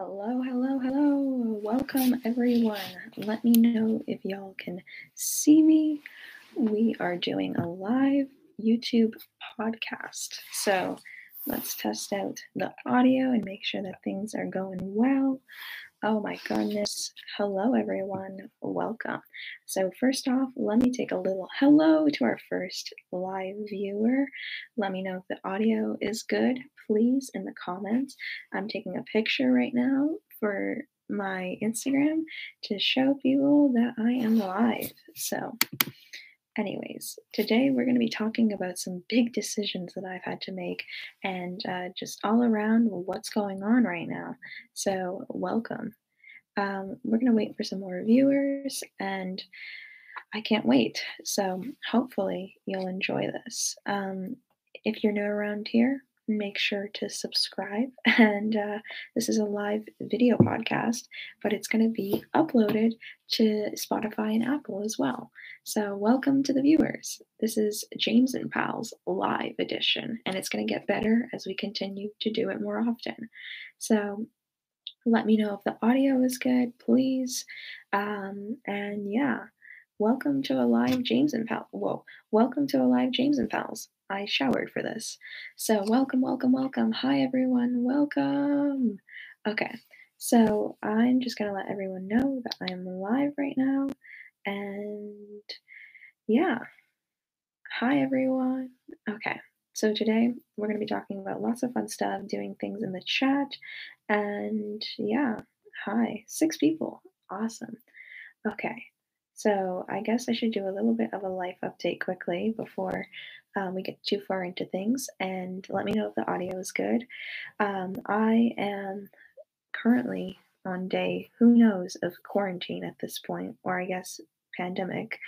Hello, hello, hello. Welcome, everyone. Let me know if y'all can see me. We are doing a live YouTube podcast. So let's test out the audio and make sure that things are going well. Oh my goodness. Hello, everyone. Welcome. So, first off, let me take a little hello to our first live viewer. Let me know if the audio is good, please, in the comments. I'm taking a picture right now for my Instagram to show people that I am live. So, Anyways, today we're going to be talking about some big decisions that I've had to make and uh, just all around what's going on right now. So, welcome. Um, we're going to wait for some more viewers and I can't wait. So, hopefully, you'll enjoy this. Um, if you're new around here, make sure to subscribe. And uh, this is a live video podcast, but it's going to be uploaded to Spotify and Apple as well. So, welcome to the viewers. This is James and Pals live edition, and it's going to get better as we continue to do it more often. So, let me know if the audio is good, please. Um, and yeah, welcome to a live James and Pals. Whoa, welcome to a live James and Pals. I showered for this. So, welcome, welcome, welcome. Hi, everyone. Welcome. Okay, so I'm just going to let everyone know that I am live right now. And yeah, hi, everyone. Okay, so today we're going to be talking about lots of fun stuff, doing things in the chat. And yeah, hi, six people. Awesome. Okay, so I guess I should do a little bit of a life update quickly before um, we get too far into things and let me know if the audio is good. Um, I am currently on day, who knows, of quarantine at this point, or I guess pandemic,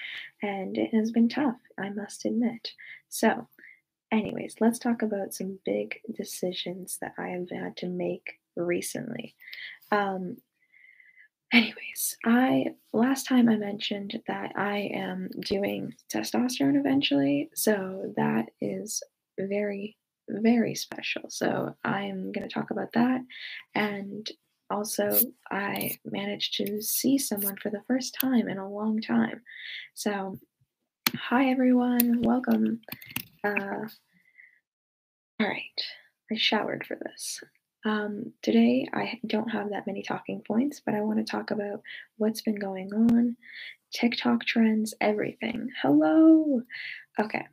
and it has been tough, I must admit. So, anyways, let's talk about some big decisions that I have had to make recently. Um, Anyways, I last time I mentioned that I am doing testosterone eventually, so that is very very special. So I'm going to talk about that and also I managed to see someone for the first time in a long time. So hi everyone, welcome. Uh all right. I showered for this. Um, today, I don't have that many talking points, but I want to talk about what's been going on, TikTok trends, everything. Hello! Okay,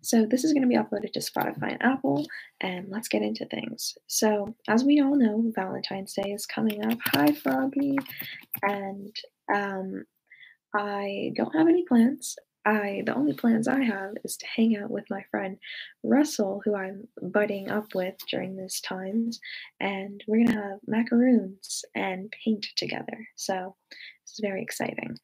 so this is going to be uploaded to Spotify and Apple, and let's get into things. So, as we all know, Valentine's Day is coming up. Hi, Froggy! And um, I don't have any plans. I the only plans I have is to hang out with my friend Russell, who I'm budding up with during these times, and we're gonna have macaroons and paint together. So this is very exciting.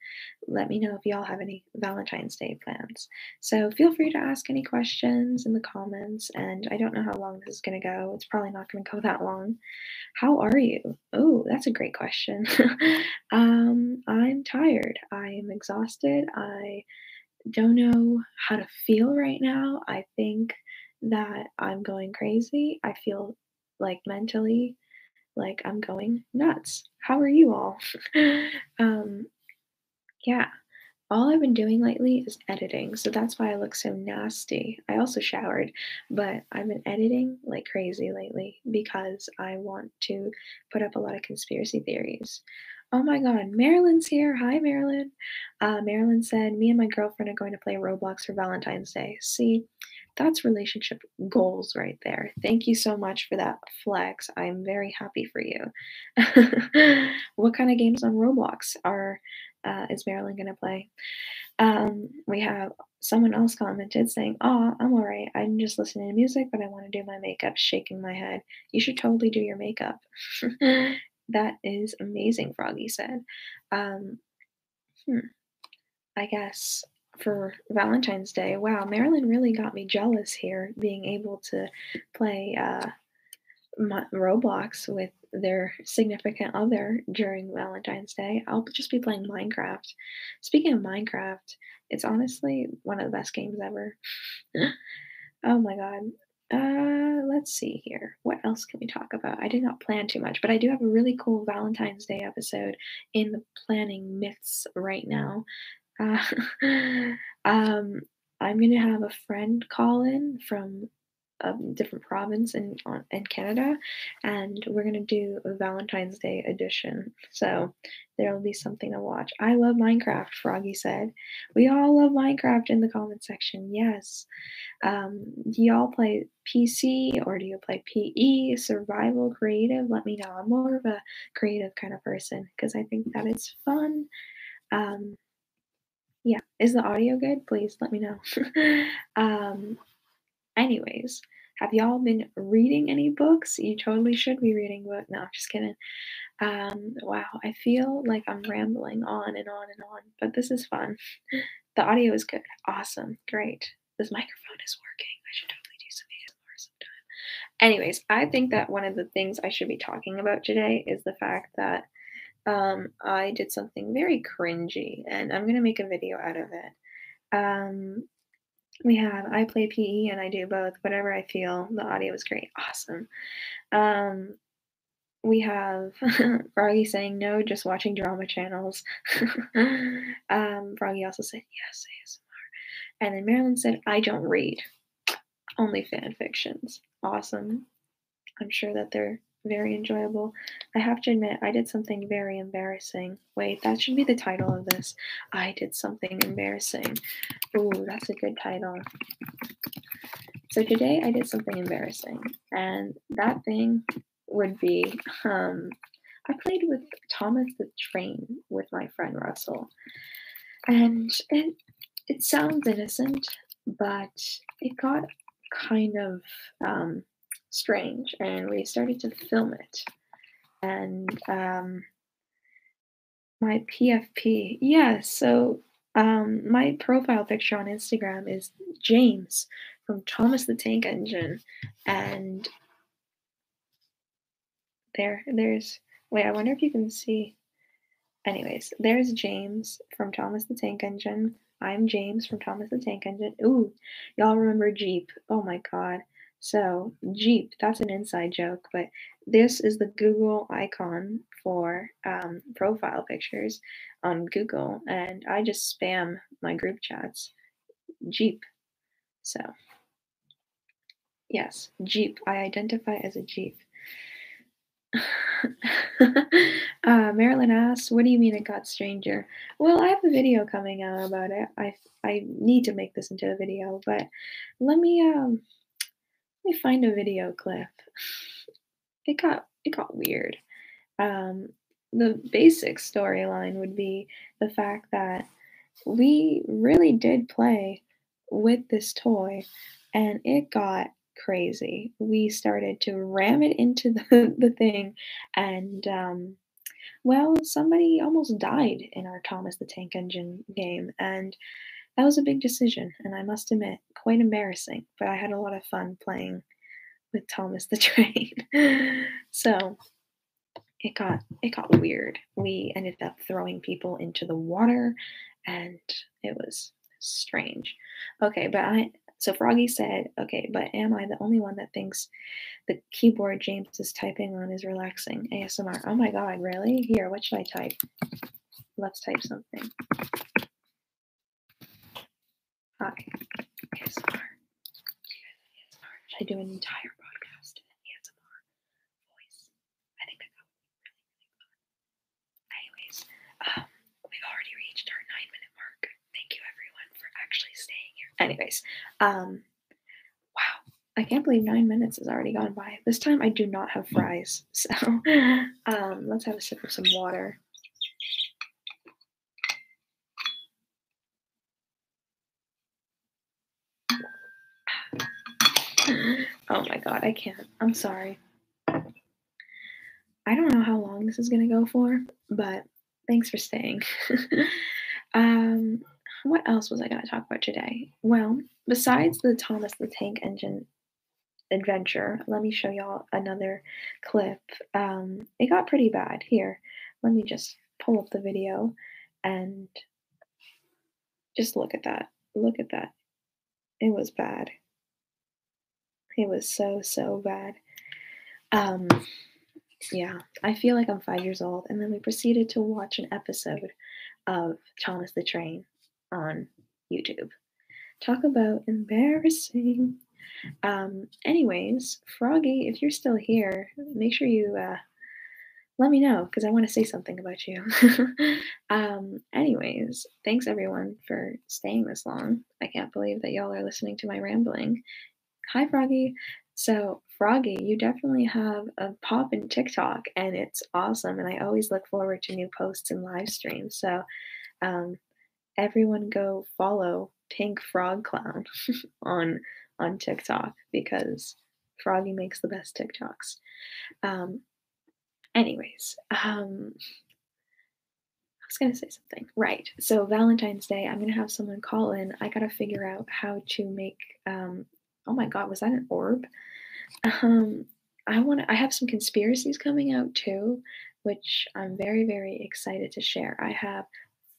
Let me know if y'all have any Valentine's Day plans. So feel free to ask any questions in the comments. And I don't know how long this is gonna go. It's probably not gonna go that long. How are you? Oh, that's a great question. um, I'm tired. I am exhausted. I don't know how to feel right now. I think that I'm going crazy. I feel like mentally like I'm going nuts. How are you all? um yeah. All I've been doing lately is editing, so that's why I look so nasty. I also showered, but I've been editing like crazy lately because I want to put up a lot of conspiracy theories. Oh my god, Marilyn's here. Hi, Marilyn. Uh, Marilyn said, Me and my girlfriend are going to play Roblox for Valentine's Day. See, that's relationship goals right there. Thank you so much for that flex. I'm very happy for you. what kind of games on Roblox are uh, is Marilyn going to play? Um, we have someone else commented saying, Oh, I'm all right. I'm just listening to music, but I want to do my makeup, shaking my head. You should totally do your makeup. That is amazing, Froggy said. Um, hmm. I guess for Valentine's Day, wow, Marilyn really got me jealous here, being able to play uh, Roblox with their significant other during Valentine's Day. I'll just be playing Minecraft. Speaking of Minecraft, it's honestly one of the best games ever. oh my god. Uh, let's see here. What else can we talk about? I did not plan too much, but I do have a really cool Valentine's Day episode in the planning myths right now. Uh, um, I'm gonna have a friend call in from a different province in in Canada, and we're gonna do a Valentine's Day edition. So there'll be something to watch. I love Minecraft, Froggy said. We all love Minecraft in the comment section. Yes. Um, do y'all play PC or do you play PE, survival, creative? Let me know. I'm more of a creative kind of person because I think that it's fun. Um, yeah, is the audio good? Please let me know. um, anyways, have y'all been reading any books? You totally should be reading books. No, just kidding. Um, wow, I feel like I'm rambling on and on and on, but this is fun. The audio is good. Awesome. Great. This microphone is working. I should totally do some ASMR sometime. Anyways, I think that one of the things I should be talking about today is the fact that um, I did something very cringy, and I'm gonna make a video out of it. Um, we have I play PE and I do both. Whatever I feel. The audio is great. Awesome. Um, we have Froggy saying no, just watching drama channels. um, Froggy also said yes, ASMR. And then Marilyn said, I don't read, only fan fictions. Awesome. I'm sure that they're very enjoyable. I have to admit, I did something very embarrassing. Wait, that should be the title of this. I did something embarrassing. Ooh, that's a good title. So today I did something embarrassing, and that thing would be um, I played with Thomas the Train with my friend Russell, and it it sounds innocent, but it got kind of um, strange, and we started to film it, and um, my PFP, yeah. So um, my profile picture on Instagram is James from Thomas the Tank Engine, and there there's wait i wonder if you can see. Anyways there's james from thomas the tank engine. I'm james from thomas the tank engine. Ooh y'all remember jeep. Oh my god so jeep that's an inside joke but this is the google icon for um, profile pictures on google and i just spam my group chats jeep so yes jeep i identify as a jeep uh, Marilyn asks, "What do you mean it got stranger?" Well, I have a video coming out about it. I I need to make this into a video, but let me um let me find a video clip. It got it got weird. Um, the basic storyline would be the fact that we really did play with this toy, and it got crazy. We started to ram it into the, the thing, and um, well, somebody almost died in our Thomas the Tank Engine game, and that was a big decision, and I must admit, quite embarrassing. But I had a lot of fun playing with Thomas the Train. so it got it got weird. We ended up throwing people into the water, and it was strange. Okay, but I so Froggy said, okay, but am I the only one that thinks the keyboard James is typing on is relaxing? ASMR. Oh my god, really? Here, what should I type? Let's type something. Hi. ASMR. Should I do an entire podcast in ASMR voice? I think that would be really, really fun. Anyways, um, we've already reached our nine minute mark. Thank you everyone for actually staying here. Anyways, um, wow, I can't believe nine minutes has already gone by. This time I do not have fries, so um, let's have a sip of some water. Oh my god, I can't. I'm sorry. I don't know how long this is gonna go for, but thanks for staying. um, what else was I going to talk about today? Well, besides the Thomas the Tank Engine adventure, let me show y'all another clip. Um, it got pretty bad. Here, let me just pull up the video and just look at that. Look at that. It was bad. It was so, so bad. Um, yeah, I feel like I'm five years old. And then we proceeded to watch an episode of Thomas the Train on YouTube. Talk about embarrassing. Um, anyways, Froggy, if you're still here, make sure you uh, let me know because I want to say something about you. um, anyways, thanks everyone for staying this long. I can't believe that y'all are listening to my rambling. Hi, Froggy. So, Froggy, you definitely have a pop in TikTok and it's awesome. And I always look forward to new posts and live streams. So, um, everyone go follow Pink Frog Clown on on TikTok because Froggy makes the best TikToks. Um, anyways, um, I was gonna say something. Right. So Valentine's Day, I'm gonna have someone call in. I gotta figure out how to make. Um, oh my God, was that an orb? Um, I want. I have some conspiracies coming out too, which I'm very very excited to share. I have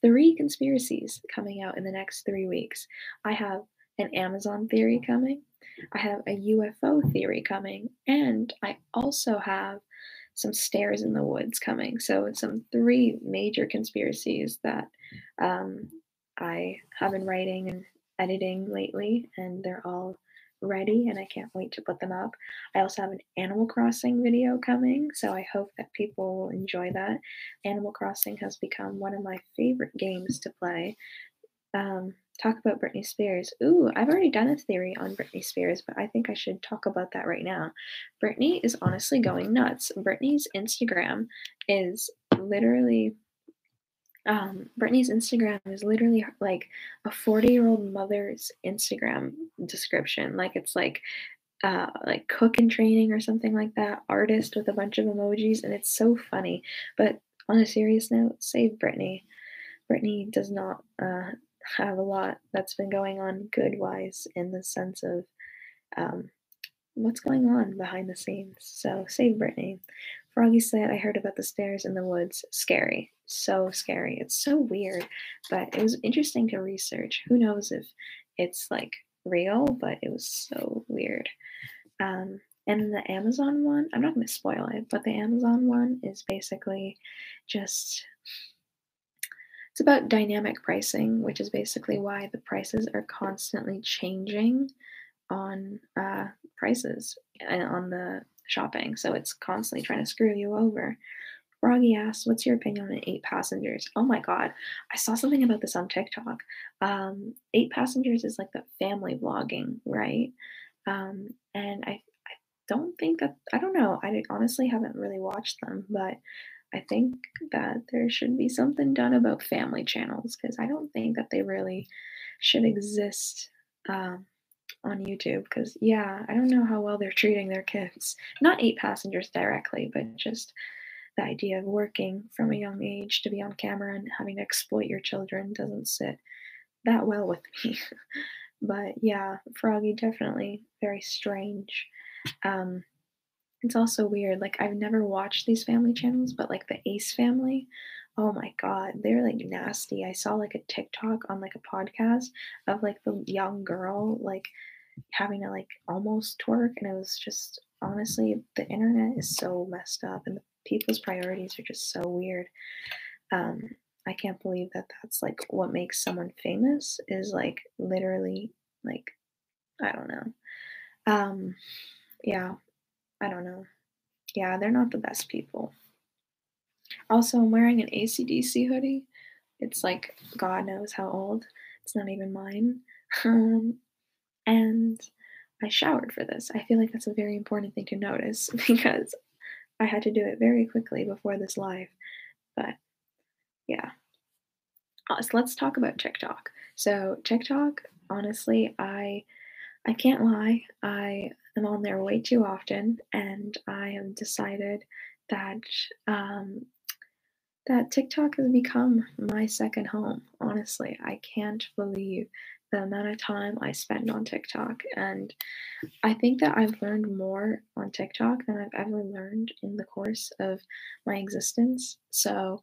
three conspiracies coming out in the next three weeks. I have an Amazon theory coming, I have a UFO theory coming, and I also have some stairs in the woods coming. So it's some three major conspiracies that um, I have been writing and editing lately, and they're all ready and I can't wait to put them up. I also have an Animal Crossing video coming, so I hope that people will enjoy that. Animal Crossing has become one of my favorite games to play. Um, talk about Britney Spears. Ooh, I've already done a theory on Britney Spears, but I think I should talk about that right now. Britney is honestly going nuts. Britney's Instagram is literally um, Britney's Instagram is literally like a 40 year old mother's Instagram description. Like it's like uh, like cooking training or something like that, artist with a bunch of emojis, and it's so funny. But on a serious note, save Britney. Britney does not uh, have a lot that's been going on good wise in the sense of um, what's going on behind the scenes. So save Britney. Froggy said, I heard about the stairs in the woods. Scary. So scary. It's so weird. But it was interesting to research. Who knows if it's like real, but it was so weird. Um, and the Amazon one, I'm not going to spoil it, but the Amazon one is basically just it's about dynamic pricing, which is basically why the prices are constantly changing on uh, prices on the shopping. So it's constantly trying to screw you over. Froggy asks, What's your opinion on eight passengers? Oh my God. I saw something about this on TikTok. Um, eight passengers is like the family vlogging, right? Um, and I, I don't think that, I don't know. I honestly haven't really watched them, but I think that there should be something done about family channels because I don't think that they really should exist um, on YouTube. Because, yeah, I don't know how well they're treating their kids. Not eight passengers directly, but just the idea of working from a young age to be on camera and having to exploit your children doesn't sit that well with me. but yeah, Froggy definitely very strange. Um, it's also weird. Like I've never watched these family channels, but like the Ace family, oh my god, they're like nasty. I saw like a TikTok on like a podcast of like the young girl like having to like almost twerk and it was just honestly the internet is so messed up and people's priorities are just so weird. Um I can't believe that that's like what makes someone famous is like literally like I don't know. Um yeah, I don't know. Yeah, they're not the best people. Also, I'm wearing an ACDC hoodie. It's like God knows how old. It's not even mine. Um, and I showered for this. I feel like that's a very important thing to notice because I had to do it very quickly before this live. But yeah. Uh, so let's talk about TikTok. So TikTok, honestly, I I can't lie. I am on there way too often, and I have decided that um, that TikTok has become my second home. Honestly, I can't believe the amount of time I spend on TikTok, and I think that I've learned more on TikTok than I've ever learned in the course of my existence. So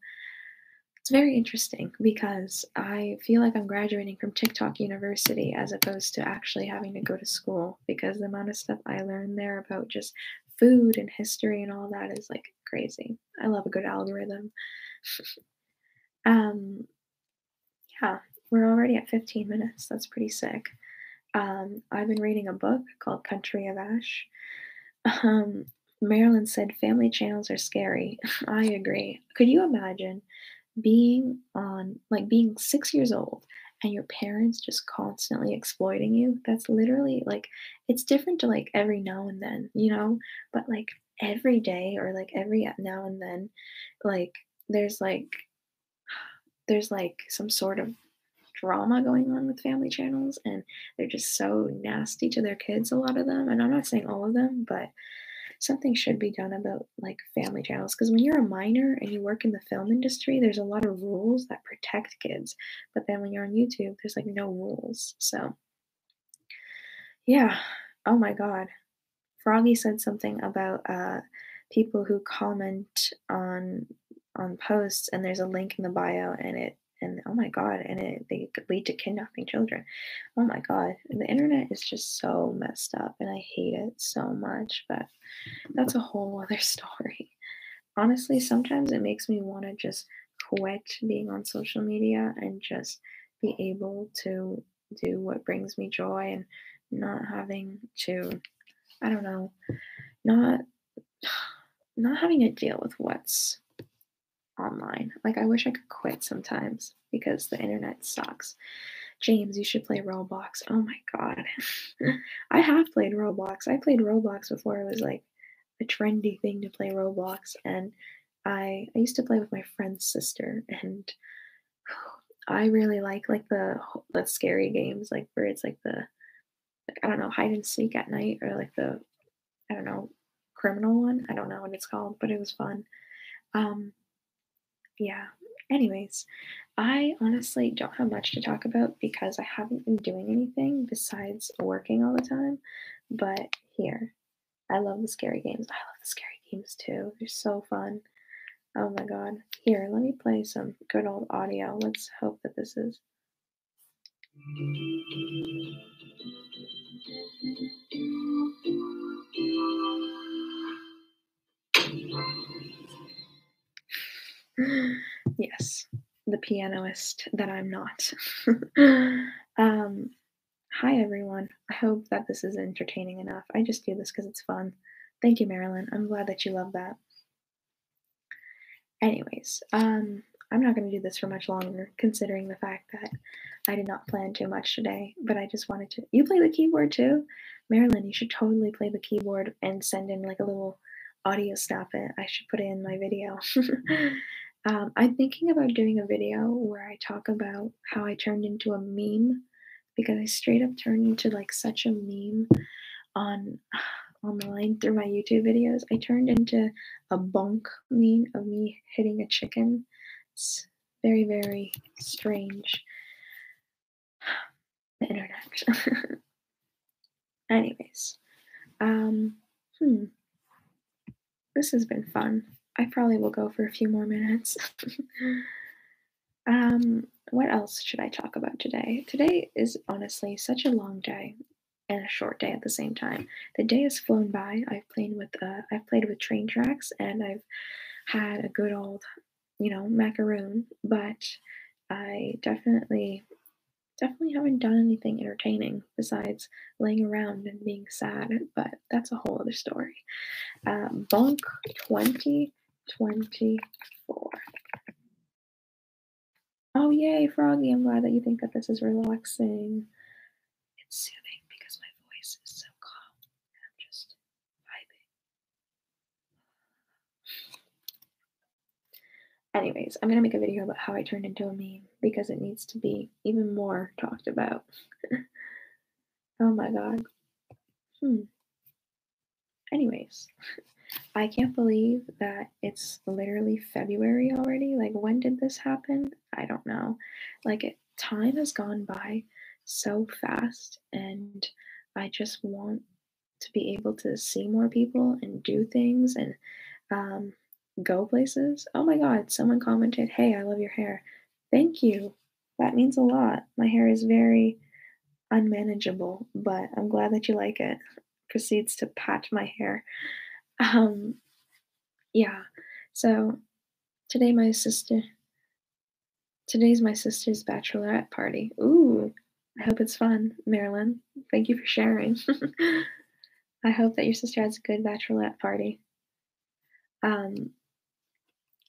it's very interesting because I feel like I'm graduating from TikTok University as opposed to actually having to go to school because the amount of stuff I learned there about just food and history and all that is like crazy. I love a good algorithm. um, yeah, we're already at 15 minutes. That's pretty sick. Um, I've been reading a book called Country of Ash. Um, Marilyn said family channels are scary. I agree. Could you imagine being on, like, being six years old and your parents just constantly exploiting you? That's literally like, it's different to like every now and then, you know? But like every day or like every now and then, like, there's like, there's like some sort of drama going on with family channels and they're just so nasty to their kids a lot of them and i'm not saying all of them but something should be done about like family channels because when you're a minor and you work in the film industry there's a lot of rules that protect kids but then when you're on youtube there's like no rules so. Yeah. Oh my god. Froggy said something about uh people who comment on on posts and there's a link in the bio and it and oh my god and it they could lead to kidnapping children. Oh my god the internet is just so messed up and i hate it so much but that's a whole other story. Honestly sometimes it makes me want to just quit being on social media and just be able to do what brings me joy and not having to i don't know not not having to deal with what's online. Like, I wish I could quit sometimes because the internet sucks. James, you should play Roblox. Oh my god. I have played Roblox. I played Roblox before it was like a trendy thing to play Roblox and I I used to play with my friend's sister and I really like like the the scary games like where it's like the like I don't know hide and seek at night or like the I don't know criminal one. I don't know what it's called, but it was fun. Um yeah. Anyways, I honestly don't have much to talk about because I haven't been doing anything besides working all the time. But here, I love the scary games. I love the scary games too. They're so fun. Oh my god. Here, let me play some good old audio. Let's hope that this is. yes, the pianist that I'm not. um, hi, everyone. I hope that this is entertaining enough. I just do this because it's fun. Thank you, Marilyn. I'm glad that you love that. Anyways, um, I'm not going to do this for much longer, considering the fact that I did not plan too much today, but I just wanted to. You play the keyboard too? Marilyn, you should totally play the keyboard and send in like a little audio snippet. I should put it in my video. Um, I'm thinking about doing a video where I talk about how I turned into a meme because I straight up turned into like such a meme on online through my YouTube videos. I turned into a bonk meme of me hitting a chicken. It's very, very strange. The internet. Anyways, um, hmm. This has been fun. I probably will go for a few more minutes. um, what else should I talk about today? Today is honestly such a long day and a short day at the same time. The day has flown by. I've played with uh, I've played with train tracks and I've had a good old, you know, macaroon, but I definitely definitely haven't done anything entertaining besides laying around and being sad, but that's a whole other story. Uh, Bonk 20 24. Oh, yay, Froggy. I'm glad that you think that this is relaxing. It's soothing because my voice is so calm I'm just vibing. Anyways, I'm going to make a video about how I turned into a meme because it needs to be even more talked about. oh my god. Hmm. Anyways. I can't believe that it's literally February already. Like, when did this happen? I don't know. Like, it, time has gone by so fast, and I just want to be able to see more people and do things and um, go places. Oh my god, someone commented, "Hey, I love your hair." Thank you. That means a lot. My hair is very unmanageable, but I'm glad that you like it. Proceeds to pat my hair. Um, yeah. So today my sister today's my sister's bachelorette party. Ooh, I hope it's fun, Marilyn. Thank you for sharing. I hope that your sister has a good bachelorette party. Um,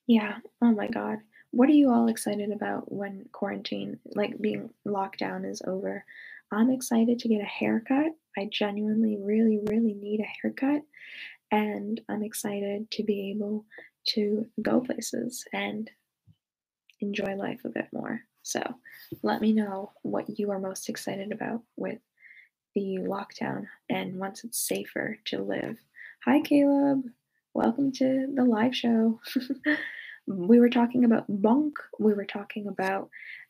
yeah. Oh my God. What are you all excited about when quarantine, like being locked down, is over? I'm excited to get a haircut. I genuinely, really, really need a haircut. And I'm excited to be able to go places and enjoy life a bit more. So let me know what you are most excited about with the lockdown and once it's safer to live. Hi, Caleb. Welcome to the live show. we were talking about bunk, we were talking about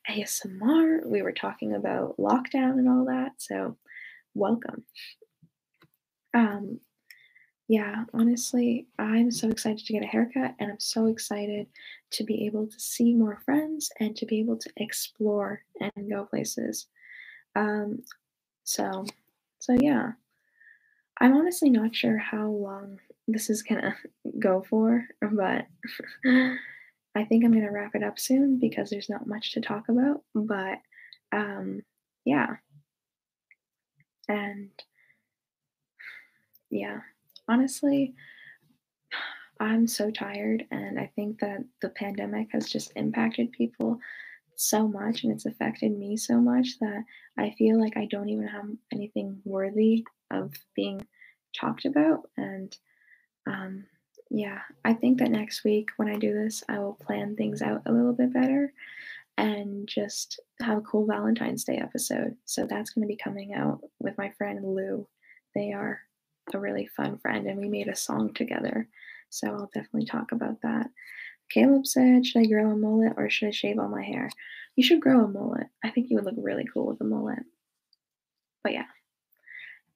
ASMR, we were talking about lockdown and all that. So, welcome. Um, yeah, honestly, I'm so excited to get a haircut and I'm so excited to be able to see more friends and to be able to explore and go places. Um, so, so yeah, I'm honestly not sure how long this is gonna go for, but I think I'm gonna wrap it up soon because there's not much to talk about. But um, yeah, and yeah, honestly, I'm so tired, and I think that the pandemic has just impacted people so much and it's affected me so much that I feel like I don't even have anything worthy of being talked about. And um, yeah, I think that next week when I do this, I will plan things out a little bit better and just have a cool Valentine's Day episode. So that's going to be coming out with my friend Lou. They are a really fun friend, and we made a song together. So I'll definitely talk about that. Caleb said, Should I grow a mullet or should I shave all my hair? You should grow a mullet. I think you would look really cool with a mullet. But yeah.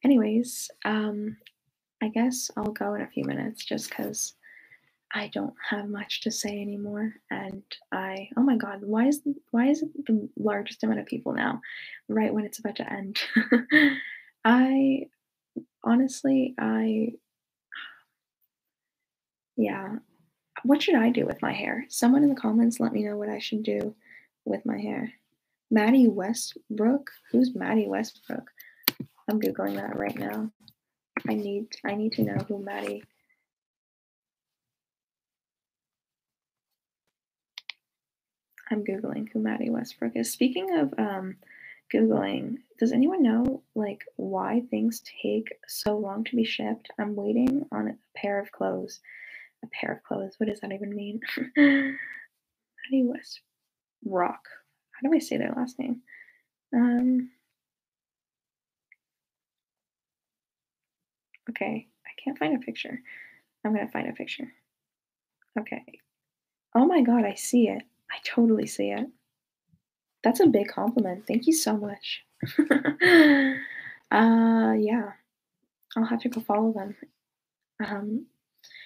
Anyways, um, I guess I'll go in a few minutes just because I don't have much to say anymore. And I, oh my God, why is why is it the largest amount of people now, right when it's about to end? I honestly, I, yeah. What should I do with my hair? Someone in the comments let me know what I should do with my hair. Maddie Westbrook? Who's Maddie Westbrook? I'm googling that right now. I need I need to know who Maddie. I'm googling who Maddie Westbrook is. Speaking of um, googling, does anyone know like why things take so long to be shipped? I'm waiting on a pair of clothes. A pair of clothes. What does that even mean? Patty West Rock. How do I say their last name? Um, Okay, I can't find a picture. I'm gonna find a picture. Okay. Oh my god, I see it. I totally see it. That's a big compliment. Thank you so much. uh, yeah. I'll have to go follow them. Um,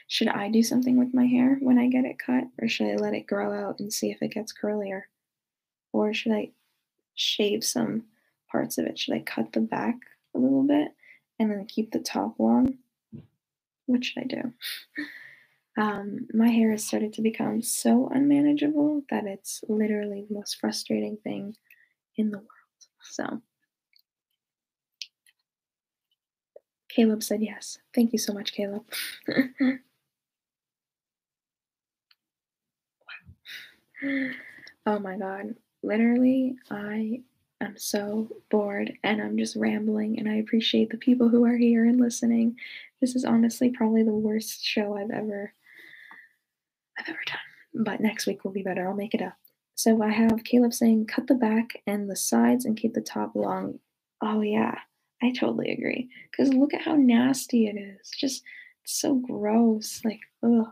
should I do something with my hair when I get it cut, or should I let it grow out and see if it gets curlier? Or should I shave some parts of it? Should I cut the back a little bit and then keep the top long. What should I do? Um, my hair has started to become so unmanageable that it's literally the most frustrating thing in the world. So, Caleb said yes. Thank you so much, Caleb. wow. Oh my god. Literally, I I'm so bored and I'm just rambling, and I appreciate the people who are here and listening. This is honestly probably the worst show I've ever I've ever done. But next week will be better. I'll make it up. So I have Caleb saying cut the back and the sides and keep the top long. Oh yeah, I totally agree. Cause look at how nasty it is. Just so gross. Like, ugh.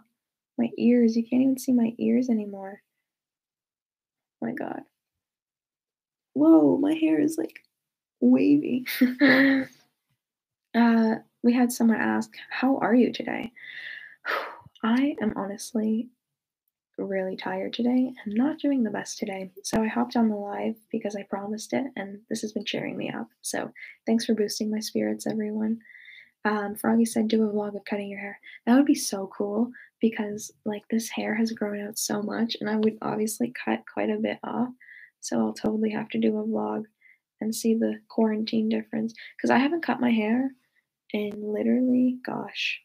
My ears. You can't even see my ears anymore. Oh my god whoa, my hair is like wavy. uh, we had someone ask, How are you today? I am honestly really tired today and not doing the best today. So I hopped on the live because I promised it, and this has been cheering me up. So thanks for boosting my spirits, everyone. Um, Froggy said, do a vlog of cutting your hair. That would be so cool because, like, this hair has grown out so much, and I would obviously cut quite a bit off. So I'll totally have to do a vlog and see the quarantine difference because I haven't cut my hair in literally, gosh,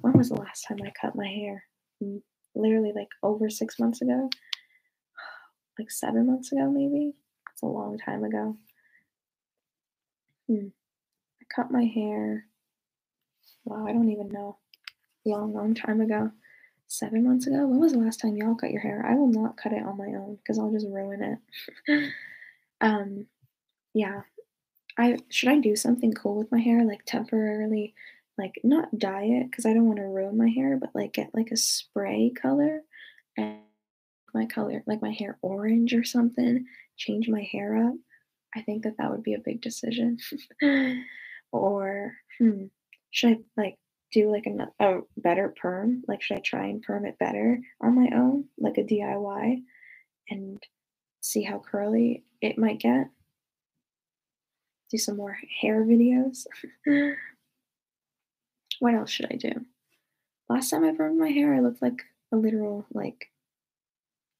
when was the last time I cut my hair? Mm, literally like over six months ago, like seven months ago, maybe. It's a long time ago. Hmm. I cut my hair. Wow, I don't even know. Long, long time ago. Seven months ago? When was the last time y'all cut your hair? I will not cut it on my own because I'll just ruin it. um, yeah. I should I do something cool with my hair, like temporarily like not dye it because I don't want to ruin my hair, but like get like a spray color and my color, like my hair orange or something, change my hair up. I think that that would be a big decision. or hmm, should I like do like a, a better perm? Like should I try and perm it better on my own, like a DIY, and see how curly it might get? Do some more hair videos. What else should I do? Last time I permed my hair, I looked like a literal like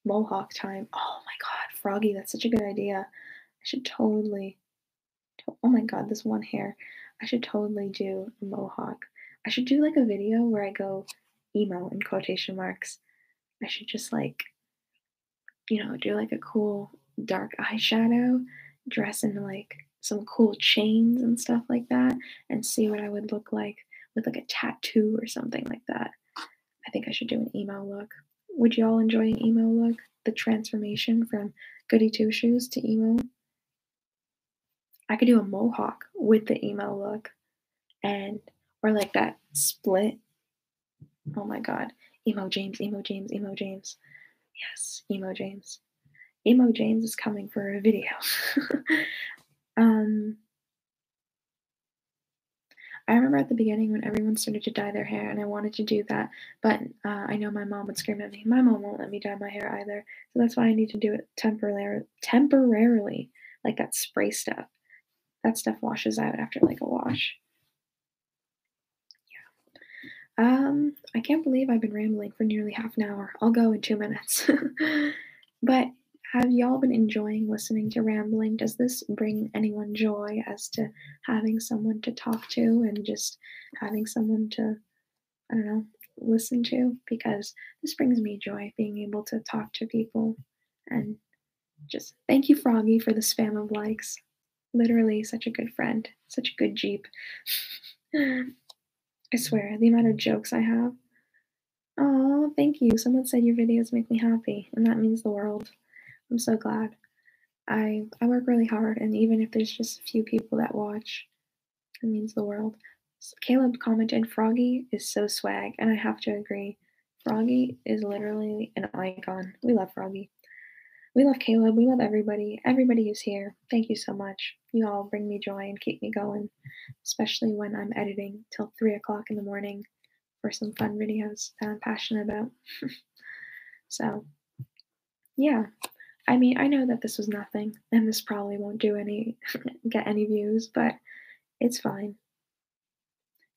mohawk time. Oh my god, Froggy, that's such a good idea. I should totally. To- oh my god, this one hair. I should totally do a mohawk. I should do like a video where I go emo in quotation marks. I should just like, you know, do like a cool dark eyeshadow, dress in like some cool chains and stuff like that, and see what I would look like with like a tattoo or something like that. I think I should do an emo look. Would y'all enjoy an emo look? The transformation from goody two shoes to emo? I could do a mohawk with the emo look and or like that split. Oh my god. Emo James, emo James, emo James. Yes, emo James. Emo James is coming for a video. um I remember at the beginning when everyone started to dye their hair, and I wanted to do that, but uh, I know my mom would scream at me. My mom won't let me dye my hair either, so that's why I need to do it temporarily. Temporarily, like that spray stuff. That stuff washes out after like a wash. Yeah. Um, I can't believe I've been rambling for nearly half an hour. I'll go in two minutes. but have y'all been enjoying listening to rambling? Does this bring anyone joy as to having someone to talk to and just having someone to, I don't know, listen to? Because this brings me joy being able to talk to people and just thank you, Froggy, for the spam of likes. Literally, such a good friend, such a good Jeep. I swear, the amount of jokes I have. Oh, thank you. Someone said your videos make me happy, and that means the world. I'm so glad. I I work really hard, and even if there's just a few people that watch, it means the world. So Caleb commented, "Froggy is so swag," and I have to agree. Froggy is literally an icon. We love Froggy. We love Caleb. We love everybody. Everybody who's here. Thank you so much. You all bring me joy and keep me going, especially when I'm editing till three o'clock in the morning for some fun videos that I'm passionate about. so, yeah. I mean, I know that this was nothing, and this probably won't do any get any views, but it's fine.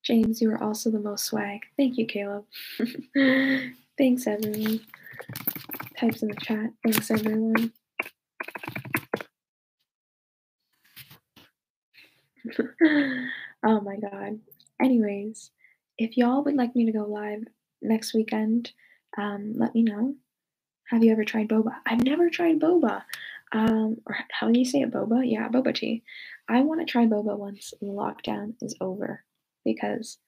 James, you are also the most swag. Thank you, Caleb. Thanks, everyone. Types in the chat. Thanks, everyone. oh my god. Anyways, if y'all would like me to go live next weekend, um, let me know. Have you ever tried boba? I've never tried boba. Um, or how do you say it, boba? Yeah, boba tea. I want to try boba once lockdown is over because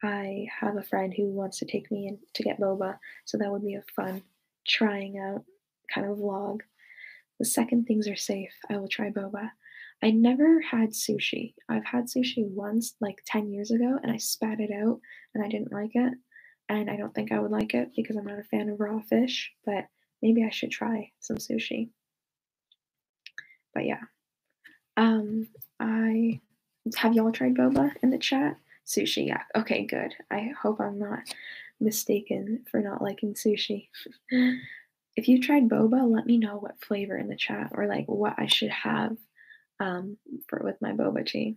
I have a friend who wants to take me in to get boba. So that would be a fun trying out kind of vlog. The second things are safe, I will try boba. I never had sushi. I've had sushi once, like 10 years ago, and I spat it out and I didn't like it. And I don't think I would like it because I'm not a fan of raw fish, but maybe I should try some sushi. But yeah. Um, I have y'all tried boba in the chat? Sushi, yeah. Okay, good. I hope I'm not mistaken for not liking sushi. if you tried boba, let me know what flavor in the chat or like what I should have um, for with my boba tea.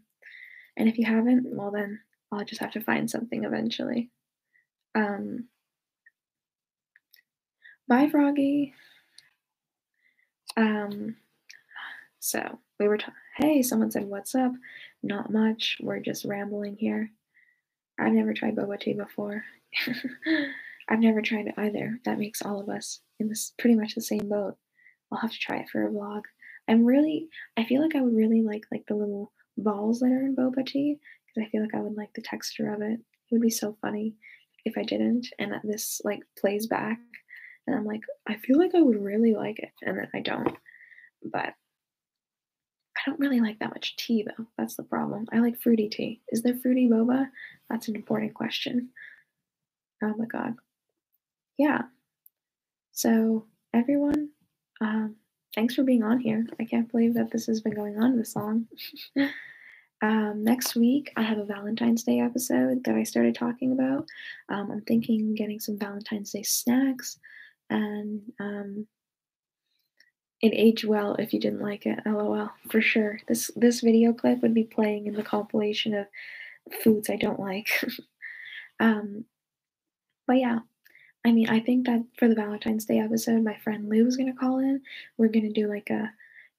And if you haven't, well then I'll just have to find something eventually. Um, bye, Froggy. Um, so we were, hey, someone said, what's up? Not much. We're just rambling here. I've never tried boba tea before. I've never tried it either. That makes all of us in this pretty much the same boat. I'll have to try it for a vlog. I'm really, I feel like I would really like like the little balls that are in boba tea because I feel like I would like the texture of it. It would be so funny if I didn't and that this like plays back and I'm like, I feel like I would really like it and then I don't. But I don't really like that much tea though. That's the problem. I like fruity tea. Is there fruity boba? That's an important question. Oh my god. Yeah. So everyone, um, thanks for being on here. I can't believe that this has been going on this long. um, next week, I have a Valentine's Day episode that I started talking about. Um, I'm thinking getting some Valentine's Day snacks and um, it aged well if you didn't like it. LOL, for sure. This this video clip would be playing in the compilation of foods I don't like. um, but yeah, I mean, I think that for the Valentine's Day episode, my friend Lou is gonna call in. We're gonna do like a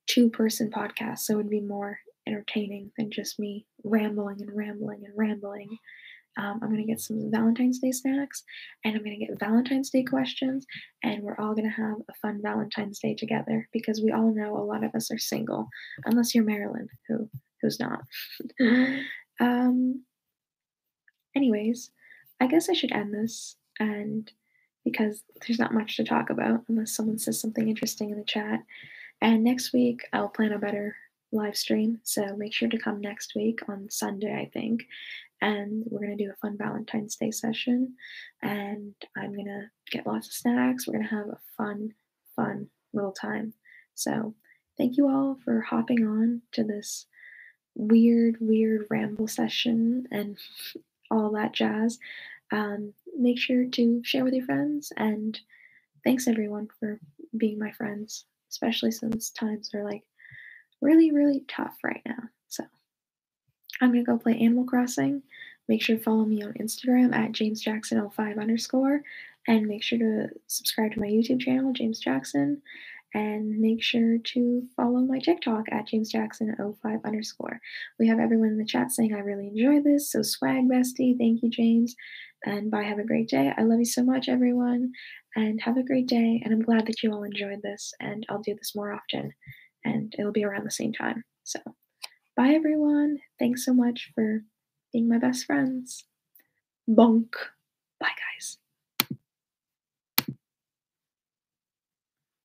two person podcast, so it would be more entertaining than just me rambling and rambling and rambling. Um, I'm going to get some Valentine's Day snacks and I'm going to get Valentine's Day questions, and we're all going to have a fun Valentine's Day together because we all know a lot of us are single, unless you're Marilyn, who who's not. um, anyways, I guess I should end this, and because there's not much to talk about unless someone says something interesting in the chat. And next week, I'll plan a better live stream. So make sure to come next week on Sunday, I think, and we're going to do a fun Valentine's Day session. And I'm going to get lots of snacks. We're going to have a fun, fun little time. So, thank you all for hopping on to this weird, weird ramble session and all that jazz. Um, make sure to share with your friends. And thanks everyone for being my friends, especially since times are like really, really tough right now. So, I'm gonna go play Animal Crossing. Make sure to follow me on Instagram at jamesjackson05 underscore, and make sure to subscribe to my YouTube channel, James Jackson, and make sure to follow my TikTok at jamesjackson05 underscore. We have everyone in the chat saying I really enjoy this, so swag bestie, thank you, James, and bye. Have a great day. I love you so much, everyone, and have a great day. And I'm glad that you all enjoyed this, and I'll do this more often, and it'll be around the same time. So. Bye, everyone. Thanks so much for being my best friends. Bonk. Bye, guys.